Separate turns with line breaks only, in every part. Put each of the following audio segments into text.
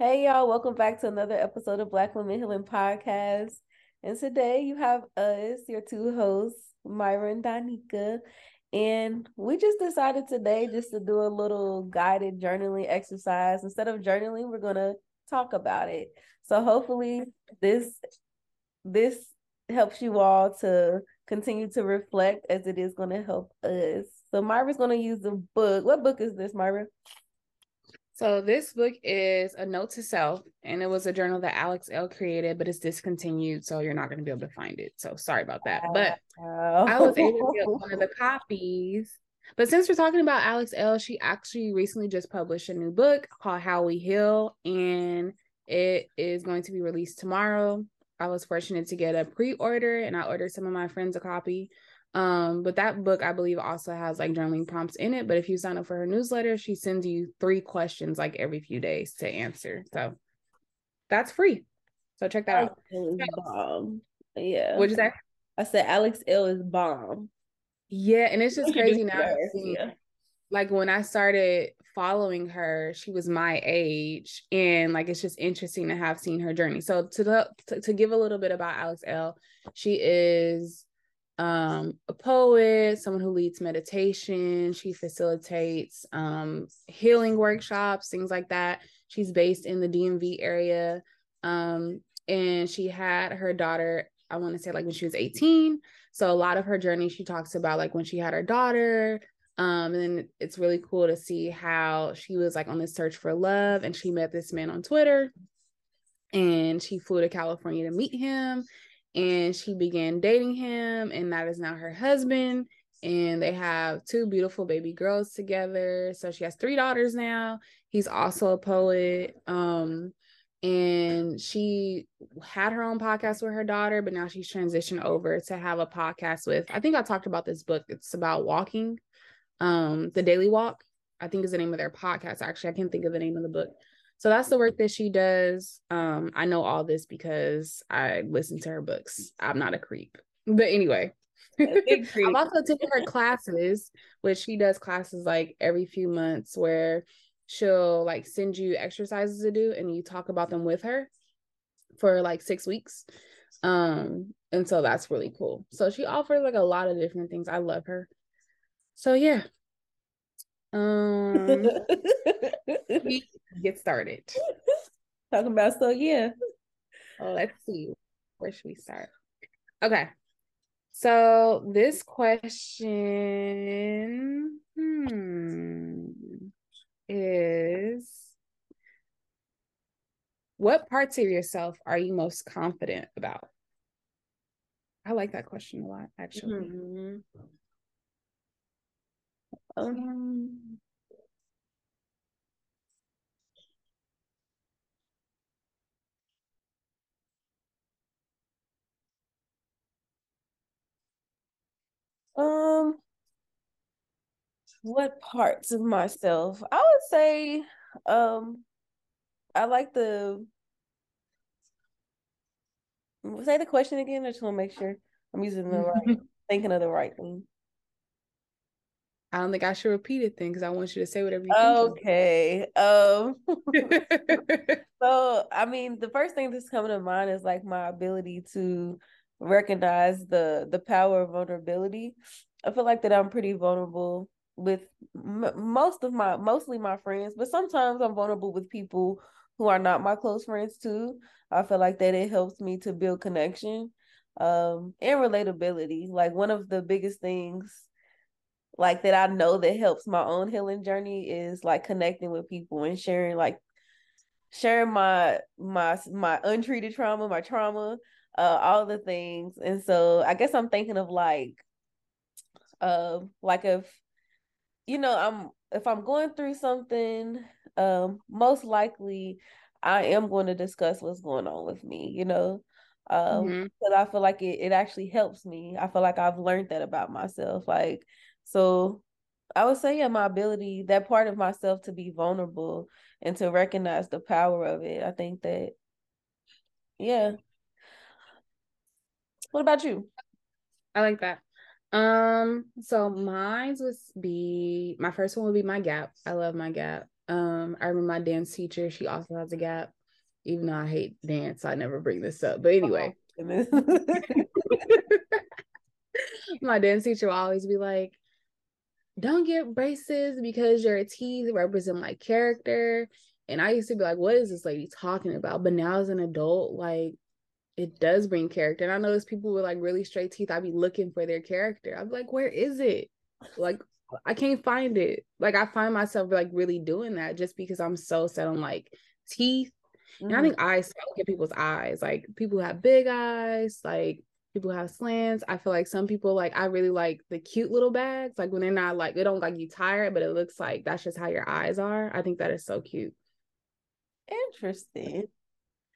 Hey y'all, welcome back to another episode of Black Women Healing Podcast. And today you have us, your two hosts, Myra and Donika. And we just decided today just to do a little guided journaling exercise. Instead of journaling, we're gonna talk about it. So hopefully this this helps you all to continue to reflect as it is gonna help us. So Myra's gonna use the book. What book is this, Myra?
So this book is a note to self, and it was a journal that Alex Elle created, but it's discontinued, so you're not going to be able to find it. So sorry about that. Oh, but oh. I was able to get one of the copies. But since we're talking about Alex Elle, she actually recently just published a new book called How We Heal, and it is going to be released tomorrow. I was fortunate to get a pre-order, and I ordered some of my friends a copy. Um, but that book I believe also has like journaling prompts in it. But if you sign up for her newsletter, she sends you three questions like every few days to answer. So that's free. So check that out.
Bomb. Yeah.
What'd you say?
I said Alex Elle is bomb.
Yeah, and it's just crazy now. Yeah. Like when I started following her, she was my age, and like it's just interesting to have seen her journey. So to the to, to give a little bit about Alex Elle, she is um, a poet, someone who leads meditation. She facilitates um, healing workshops, things like that. She's based in the DMV area. Um, and she had her daughter, I want to say like when she was 18. So a lot of her journey, she talks about like when she had her daughter. Um, and then it's really cool to see how she was like on this search for love and she met this man on Twitter and she flew to California to meet him and she began dating him and that is now her husband and they have two beautiful baby girls together. So she has three daughters now. He's also a poet um and she had her own podcast with her daughter but now she's transitioned over to have a podcast with i think i talked about this book. It's about walking um the daily walk i think is the name of their podcast. Actually i can't think of the name of the book so that's the work that she does. Um, I know all this because I listen to her books. I'm not a creep. But anyway, I'm also taking her classes, which she does classes like every few months where she'll like send you exercises to do and you talk about them with her for like six weeks. Um, and so that's really cool. So she offers like a lot of different things. I love her. So yeah, um, get started.
Talking about so yeah.
Let's see. Where should we start? Okay. So this question hmm, is what parts of yourself are you most confident about? I like that question a lot, actually. Mm-hmm. Um,
um, what parts of myself? I would say, um, I like the. Say the question again. I just want to make sure I'm using the right, thinking of the right thing.
I don't think I should repeat it then because I want you to say whatever you
okay. Um so I mean the first thing that's coming to mind is like my ability to recognize the the power of vulnerability. I feel like that I'm pretty vulnerable with m- most of my mostly my friends, but sometimes I'm vulnerable with people who are not my close friends too. I feel like that it helps me to build connection um and relatability. Like one of the biggest things like that I know that helps my own healing journey is like connecting with people and sharing like sharing my my my untreated trauma, my trauma, uh all the things. And so I guess I'm thinking of like uh like if you know I'm if I'm going through something um most likely I am going to discuss what's going on with me, you know. Um mm-hmm. because I feel like it it actually helps me. I feel like I've learned that about myself like so I would say, yeah, my ability, that part of myself to be vulnerable and to recognize the power of it. I think that, yeah. What about you?
I like that. Um, so mine would be my first one would be my gap. I love my gap. Um, I remember my dance teacher, she also has a gap. Even though I hate dance, I never bring this up. But anyway. Oh, my dance teacher will always be like, don't get braces because your teeth represent like character. And I used to be like, what is this lady talking about? But now as an adult, like it does bring character. And I know notice people with like really straight teeth, I'd be looking for their character. I'm like, where is it? Like I can't find it. Like I find myself like really doing that just because I'm so set on like teeth. Mm-hmm. And I think eyes look at people's eyes. Like people have big eyes, like people have slants. I feel like some people like I really like the cute little bags, like when they're not like they don't like you tired, but it looks like that's just how your eyes are. I think that is so cute.
Interesting.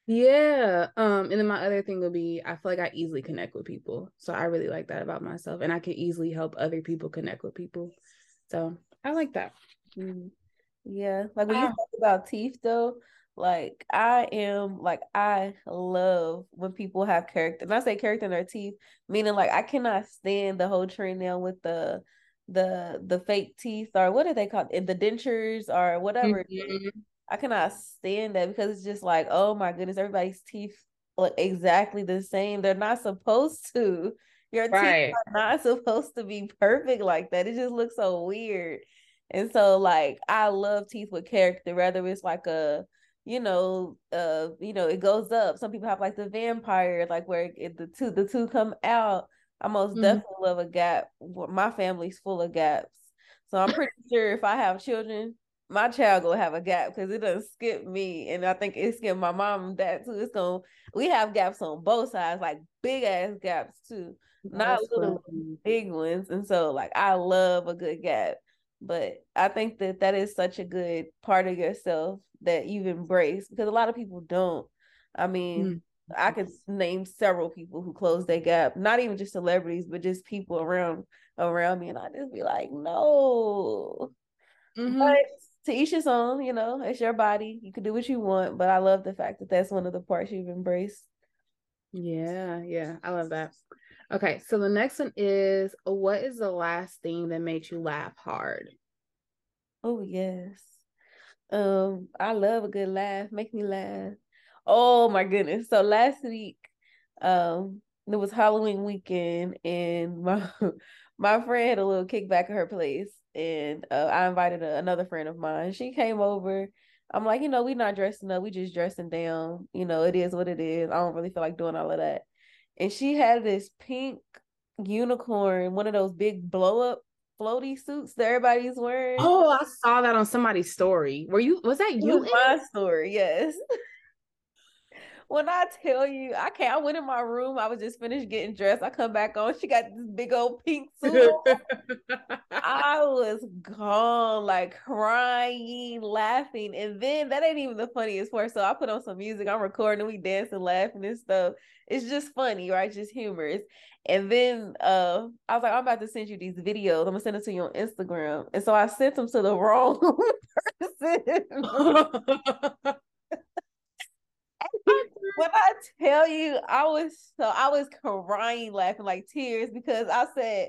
Yeah. Um, and then my other thing would be I feel like I easily connect with people. So I really like that about myself. And I can easily help other people connect with people. So I like that.
Mm-hmm. Yeah. Like when you ah. talk about teeth though, like I am like I love when people have character. And I say character in their teeth, meaning like I cannot stand the whole trend now with the the the fake teeth or what are they called? In the dentures or whatever. Mm-hmm. I cannot stand that because it's just like, oh my goodness, everybody's teeth look exactly the same. They're not supposed to. Your right. teeth are not supposed to be perfect like that. It just looks so weird. And so like I love teeth with character, whether it's like a you know, uh, you know, it goes up. Some people have like the vampire, like where it, the two the two come out. I most mm-hmm. definitely love a gap. My family's full of gaps, so I'm pretty sure if I have children, my child gonna have a gap because it doesn't skip me, and I think it skipped my mom and dad too. It's gonna we have gaps on both sides, like big ass gaps too, not That's little funny. big ones. And so, like, I love a good gap, but I think that that is such a good part of yourself that you've embraced because a lot of people don't. I mean, mm I could name several people who closed their gap, not even just celebrities, but just people around around me, and I just be like, no. Mm-hmm. But to each his own, you know, it's your body. You can do what you want, but I love the fact that that's one of the parts you've embraced.
Yeah, yeah, I love that. Okay, so the next one is what is the last thing that made you laugh hard?
Oh yes. Um, I love a good laugh. Make me laugh. Oh my goodness. So last week, um, it was Halloween weekend and my my friend had a little kickback at her place and uh, I invited a, another friend of mine. She came over. I'm like, you know, we're not dressing up, we just dressing down. You know, it is what it is. I don't really feel like doing all of that. And she had this pink unicorn, one of those big blow up floaty suits that everybody's wearing.
Oh, I saw that on somebody's story. Were you? Was that you?
My story, yes. When I tell you, I can't. I went in my room. I was just finished getting dressed. I come back on. She got this big old pink suit. I was gone, like crying, laughing, and then that ain't even the funniest part. So I put on some music. I'm recording. We dancing, laughing, and stuff. It's just funny, right? Just humorous. And then uh, I was like, I'm about to send you these videos. I'm gonna send them to you on Instagram. And so I sent them to the wrong person. When I tell you, I was so I was crying, laughing like tears because I said,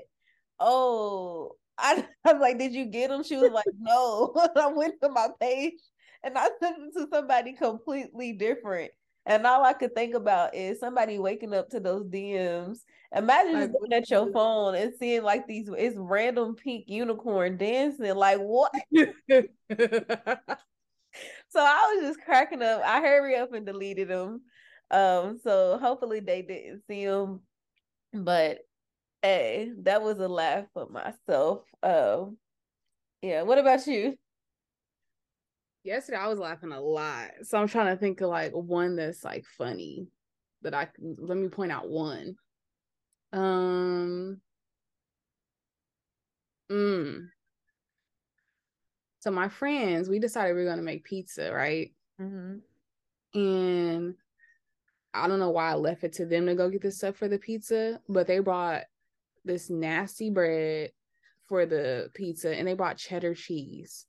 "Oh, I, I'm like, did you get them? She was like, no. I went to my page and I sent them to somebody completely different. And all I could think about is somebody waking up to those DMs. Imagine just looking at your phone and seeing like these it's random pink unicorn dancing. Like what? so I was just cracking up. I hurry up and deleted them. Um, so hopefully they didn't see them. But hey, that was a laugh for myself. Um, yeah. What about you?
Yesterday I was laughing a lot. So I'm trying to think of like one that's like funny that I let me point out one. Um mm. So my friends, we decided we are gonna make pizza, right? Mm-hmm. And I don't know why I left it to them to go get the stuff for the pizza, but they brought this nasty bread for the pizza and they brought cheddar cheese.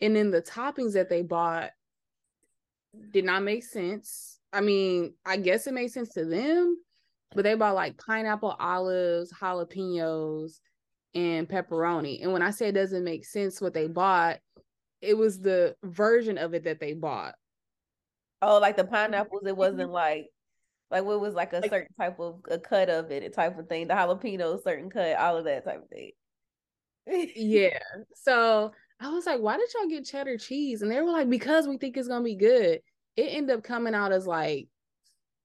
And then the toppings that they bought did not make sense. I mean, I guess it made sense to them, but they bought like pineapple, olives, jalapenos, and pepperoni. And when I say it doesn't make sense what they bought, it was the version of it that they bought.
Oh, like the pineapples, it mm-hmm. wasn't like like what was like a like, certain type of a cut of it, a type of thing. The jalapeno, certain cut, all of that type of thing.
yeah. So I was like, why did y'all get cheddar cheese? And they were like, because we think it's gonna be good. It ended up coming out as like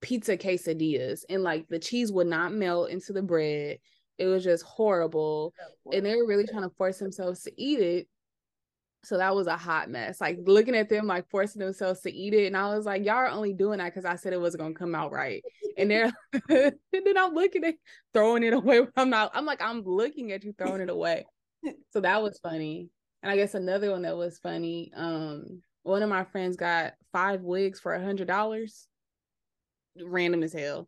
pizza quesadillas, and like the cheese would not melt into the bread. It was just horrible. And they were really trying to force themselves to eat it. So that was a hot mess. Like looking at them, like forcing themselves to eat it. And I was like, y'all are only doing that because I said it wasn't gonna come out right. And they're and then I'm looking at throwing it away. I'm not, I'm like, I'm looking at you throwing it away. So that was funny. And I guess another one that was funny, um, one of my friends got five wigs for a hundred dollars. Random as hell.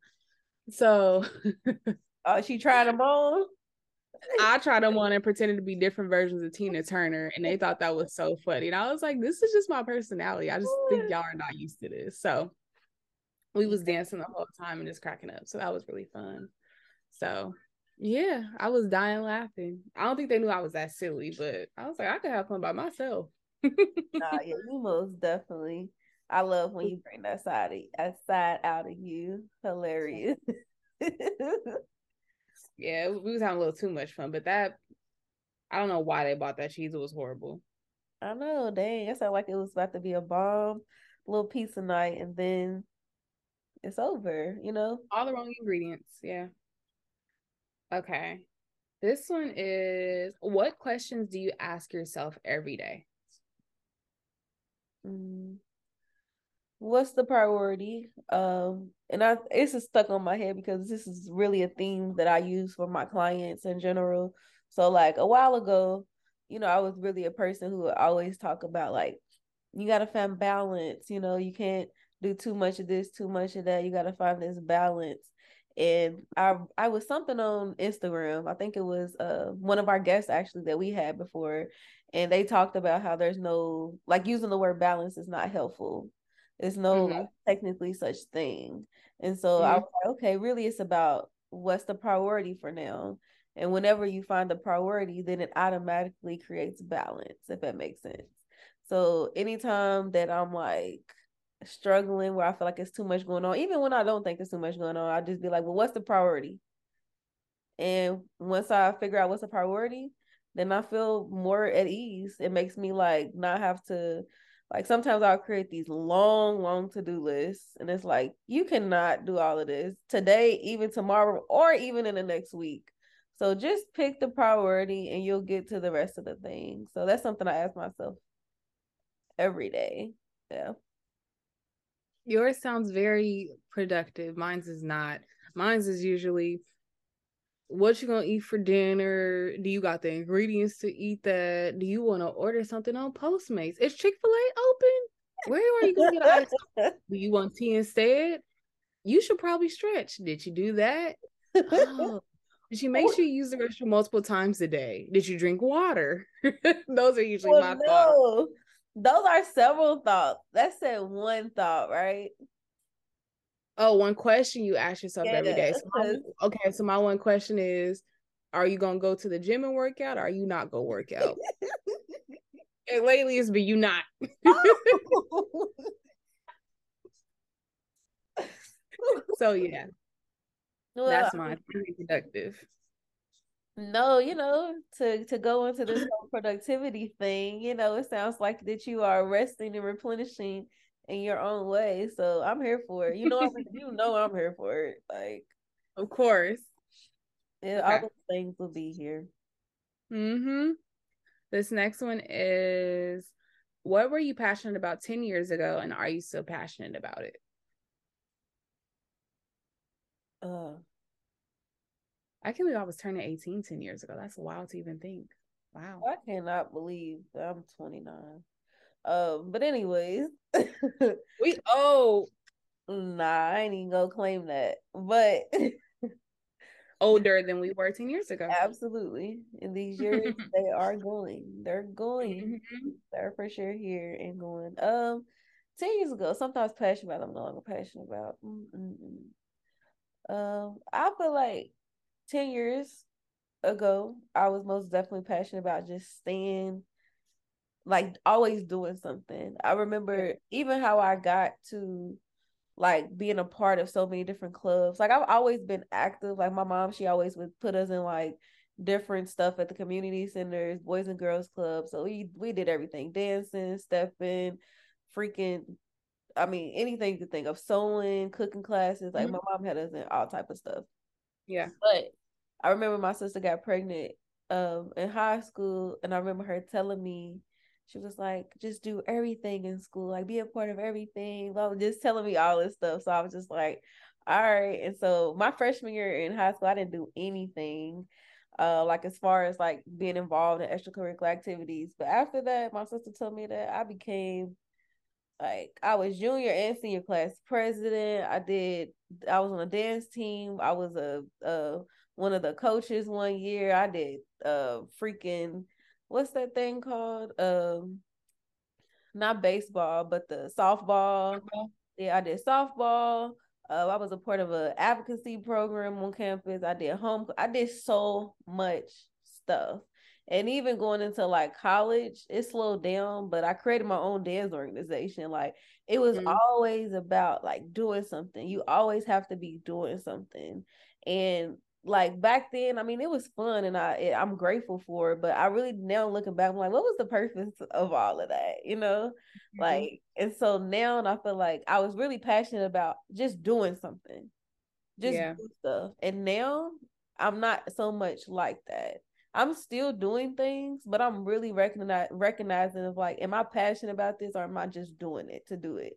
So
uh, she tried them on.
I tried them on and pretended to be different versions of Tina Turner, and they thought that was so funny. And I was like, "This is just my personality. I just think y'all are not used to this." So we was dancing the whole time and just cracking up. So that was really fun. So yeah, I was dying laughing. I don't think they knew I was that silly, but I was like, I could have fun by myself.
nah, yeah, you most definitely. I love when you bring that side of, that side out of you. Hilarious.
yeah, we was having a little too much fun, but that I don't know why they bought that cheese. It was horrible.
I know, dang. It sounded like it was about to be a bomb little pizza night, and then it's over. You know,
all the wrong ingredients. Yeah. Okay. This one is what questions do you ask yourself every day?
Mm. What's the priority? Um, and I it's just stuck on my head because this is really a theme that I use for my clients in general. So like a while ago, you know, I was really a person who would always talk about like you gotta find balance, you know, you can't do too much of this, too much of that. You gotta find this balance and I I was something on Instagram. I think it was uh one of our guests actually that we had before, and they talked about how there's no like using the word balance is not helpful. There's no mm-hmm. like, technically such thing. And so mm-hmm. I was like, okay, really it's about what's the priority for now. And whenever you find the priority, then it automatically creates balance, if that makes sense. So anytime that I'm like struggling where I feel like it's too much going on, even when I don't think it's too much going on, I just be like, well, what's the priority? And once I figure out what's the priority, then I feel more at ease. It makes me like not have to like sometimes I'll create these long, long to-do lists. And it's like, you cannot do all of this today, even tomorrow, or even in the next week. So just pick the priority and you'll get to the rest of the things. So that's something I ask myself every day. Yeah.
Yours sounds very productive. Mine's is not. Mine's is usually what you gonna eat for dinner? Do you got the ingredients to eat that? Do you want to order something on Postmates? Is Chick Fil A open? Where are you gonna get ice? Do you want tea instead? You should probably stretch. Did you do that? Oh. Did you make sure you use the restroom multiple times a day? Did you drink water? Those are usually well, my no. thoughts.
Those are several thoughts. That's said one thought, right?
Oh, one question you ask yourself yeah, every day. So my, okay, so my one question is are you gonna go to the gym and work out or are you not gonna work out? and lately it's been you not. Oh. so yeah. Well, That's my productive.
No, you know, to to go into this whole productivity thing, you know, it sounds like that you are resting and replenishing in your own way. So I'm here for it. You know, I'm, you know, I'm here for it. Like,
of course,
yeah, okay. all those things will be here.
Hmm. This next one is, what were you passionate about ten years ago, and are you still passionate about it? Uh, I can't believe I was turning 18 10 years ago. That's wild to even think. Wow.
I cannot believe I'm 29. Um, but anyways.
we oh
nah, I ain't even gonna claim that. But
older than we were 10 years ago.
Absolutely. In these years they are going. They're going. Mm-hmm. They're for sure here and going. Um 10 years ago, sometimes passionate about, I'm no longer passionate about. Mm-mm. Um, I feel like 10 years ago, I was most definitely passionate about just staying like always doing something. I remember even how I got to like being a part of so many different clubs. Like I've always been active. Like my mom, she always would put us in like different stuff at the community centers, boys and girls clubs. So we we did everything, dancing, stepping, freaking I mean anything you could think of, sewing, cooking classes. Like mm-hmm. my mom had us in all type of stuff.
Yeah.
But I remember my sister got pregnant um in high school and I remember her telling me she was like, just do everything in school, like be a part of everything. Well, just telling me all this stuff. So I was just like, all right. And so my freshman year in high school, I didn't do anything. Uh, like as far as like being involved in extracurricular activities. But after that, my sister told me that I became like I was junior and senior class president. I did I was on a dance team. I was a, a one of the coaches one year. I did uh freaking what's that thing called? Um not baseball, but the softball. Yeah, I did softball. Uh, I was a part of an advocacy program on campus. I did home. I did so much stuff and even going into like college it slowed down but i created my own dance organization like it was mm-hmm. always about like doing something you always have to be doing something and like back then i mean it was fun and i it, i'm grateful for it but i really now looking back i'm like what was the purpose of all of that you know mm-hmm. like and so now i feel like i was really passionate about just doing something just yeah. stuff and now i'm not so much like that I'm still doing things, but I'm really recognize, recognizing of like, am I passionate about this or am I just doing it to do it?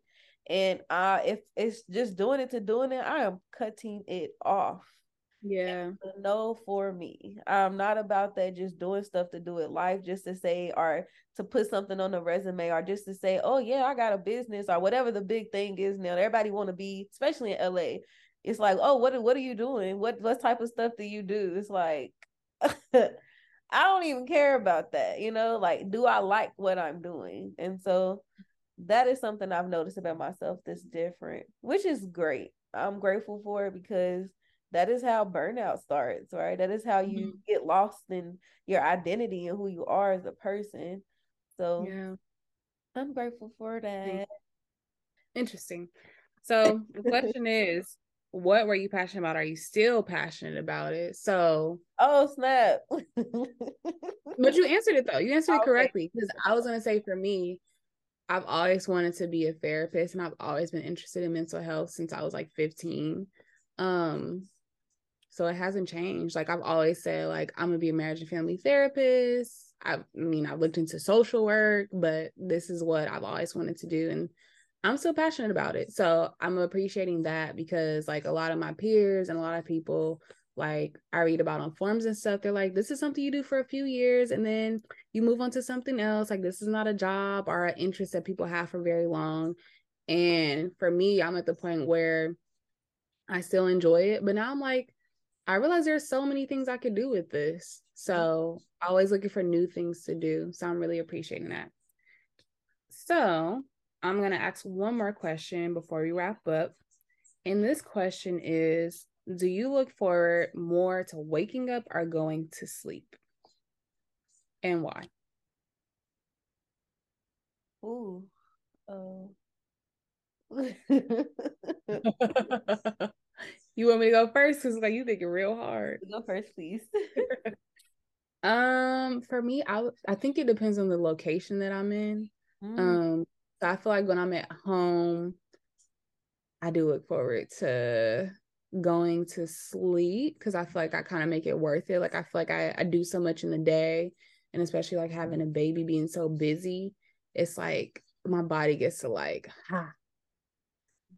And uh, if it's just doing it to doing it, I am cutting it off.
Yeah.
No, for me. I'm not about that just doing stuff to do it life just to say or to put something on the resume or just to say, oh yeah, I got a business or whatever the big thing is now. Everybody want to be, especially in LA. It's like, oh, what what are you doing? What what type of stuff do you do? It's like I don't even care about that, you know, like do I like what I'm doing? And so that is something I've noticed about myself that's different, which is great. I'm grateful for it because that is how burnout starts, right? That is how you mm-hmm. get lost in your identity and who you are as a person. So yeah. I'm grateful for that.
Interesting. So the question is what were you passionate about? Are you still passionate about it? So,
oh snap!
but you answered it though. You answered it correctly because I was gonna say for me, I've always wanted to be a therapist, and I've always been interested in mental health since I was like fifteen. Um, so it hasn't changed. Like I've always said, like I'm gonna be a marriage and family therapist. I, mean, I've looked into social work, but this is what I've always wanted to do, and I'm still passionate about it. So I'm appreciating that because like a lot of my peers and a lot of people like I read about on forums and stuff, they're like, this is something you do for a few years and then you move on to something else. Like this is not a job or an interest that people have for very long. And for me, I'm at the point where I still enjoy it, but now I'm like, I realize there's so many things I could do with this. So always looking for new things to do. So I'm really appreciating that. So I'm going to ask one more question before we wrap up. And this question is do you look forward more to waking up or going to sleep? And why?
Ooh. Uh...
you want me to go first? Cause like you think it real hard.
Go first, please.
um, for me, I I think it depends on the location that I'm in. Mm. Um, so I feel like when I'm at home, I do look forward to going to sleep because I feel like I kind of make it worth it. Like I feel like I, I do so much in the day and especially like having a baby being so busy, it's like my body gets to like ha.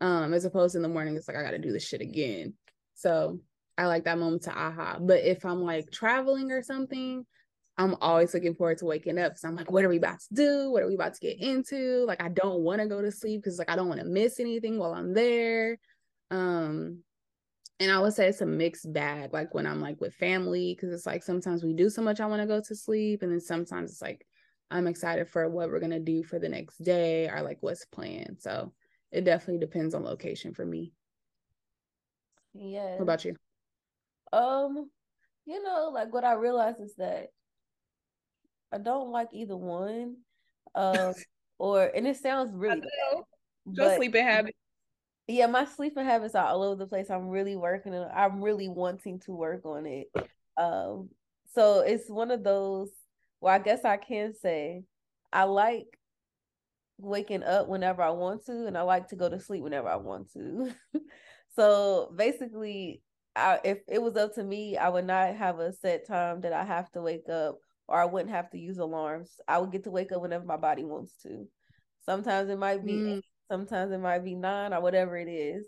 Um, as opposed to in the morning, it's like I gotta do this shit again. So I like that moment to aha. But if I'm like traveling or something, I'm always looking forward to waking up. So I'm like, what are we about to do? What are we about to get into? Like, I don't want to go to sleep because like I don't want to miss anything while I'm there. Um, and I would say it's a mixed bag, like when I'm like with family, because it's like sometimes we do so much I want to go to sleep, and then sometimes it's like I'm excited for what we're gonna do for the next day or like what's planned. So it definitely depends on location for me.
Yeah.
What about you?
Um, you know, like what I realized is that I don't like either one. Um, or and it sounds really bad,
just sleeping habits
yeah, my sleeping habits are all over the place. I'm really working and I'm really wanting to work on it. Um, so it's one of those well, I guess I can say I like waking up whenever I want to, and I like to go to sleep whenever I want to. so basically, I, if it was up to me, I would not have a set time that I have to wake up, or I wouldn't have to use alarms. I would get to wake up whenever my body wants to. Sometimes it might be mm sometimes it might be nine or whatever it is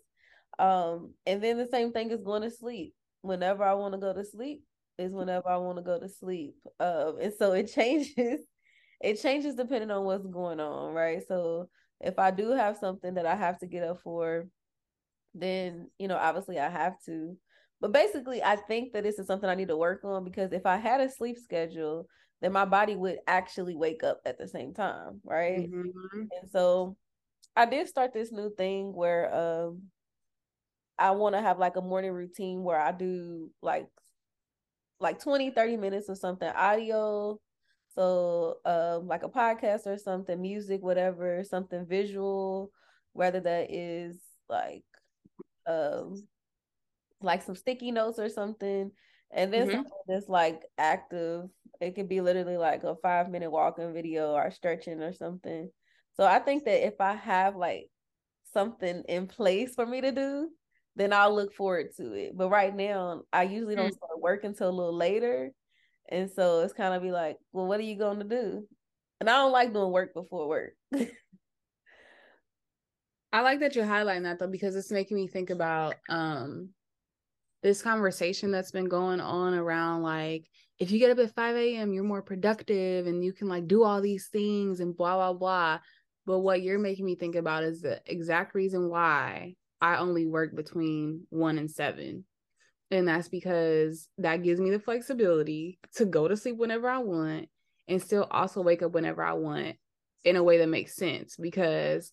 um and then the same thing is going to sleep whenever i want to go to sleep is whenever i want to go to sleep um and so it changes it changes depending on what's going on right? So if i do have something that i have to get up for then you know obviously i have to. But basically i think that this is something i need to work on because if i had a sleep schedule then my body would actually wake up at the same time right? Mm-hmm. and so I did start this new thing where um I want to have like a morning routine where I do like like 20 30 minutes of something audio so um like a podcast or something music whatever something visual whether that is like um like some sticky notes or something and then mm-hmm. something that's like active it could be literally like a five minute walking video or stretching or something so I think that if I have like something in place for me to do, then I'll look forward to it. But right now, I usually don't mm. start work until a little later. And so it's kind of be like, well, what are you going to do? And I don't like doing work before work.
I like that you're highlighting that though, because it's making me think about um this conversation that's been going on around like if you get up at 5 a.m., you're more productive and you can like do all these things and blah blah blah. But what you're making me think about is the exact reason why I only work between one and seven. And that's because that gives me the flexibility to go to sleep whenever I want and still also wake up whenever I want in a way that makes sense. Because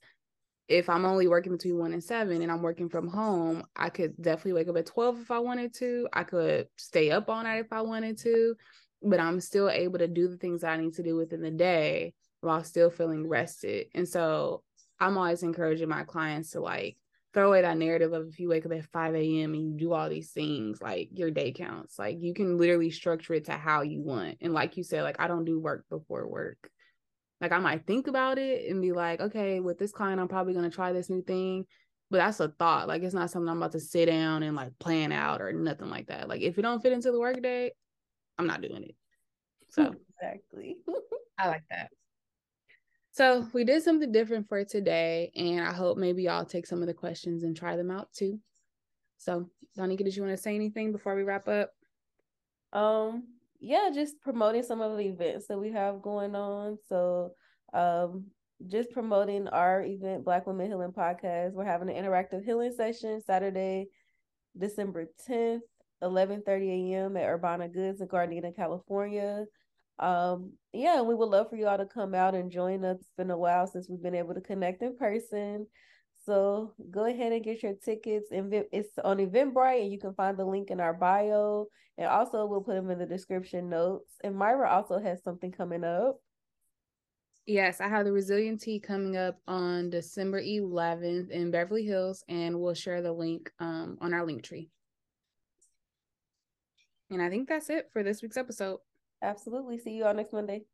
if I'm only working between one and seven and I'm working from home, I could definitely wake up at 12 if I wanted to. I could stay up all night if I wanted to, but I'm still able to do the things I need to do within the day while still feeling rested. And so I'm always encouraging my clients to like throw away that narrative of if you wake up at 5 a.m. and you do all these things, like your day counts. Like you can literally structure it to how you want. And like you said, like I don't do work before work. Like I might think about it and be like, okay, with this client, I'm probably gonna try this new thing. But that's a thought. Like it's not something I'm about to sit down and like plan out or nothing like that. Like if it don't fit into the workday, I'm not doing it. So
exactly.
I like that. So we did something different for today, and I hope maybe y'all take some of the questions and try them out too. So, Donika, did you want to say anything before we wrap up?
Um, yeah, just promoting some of the events that we have going on. So, um, just promoting our event, Black Women Healing Podcast. We're having an interactive healing session Saturday, December 10th, 11:30 a.m. at Urbana Goods in Gardena, California um yeah we would love for you all to come out and join us it's been a while since we've been able to connect in person So go ahead and get your tickets. And it's on Eventbrite, and you can find the link in our bio. And also, we'll put them in the description notes. And Myra also has something coming up.
Yes, I have the Resiliency coming up on December 11th in Beverly Hills, and we'll share the link um, on our link tree. And I think that's it for this week's episode.
Absolutely. See you all next Monday.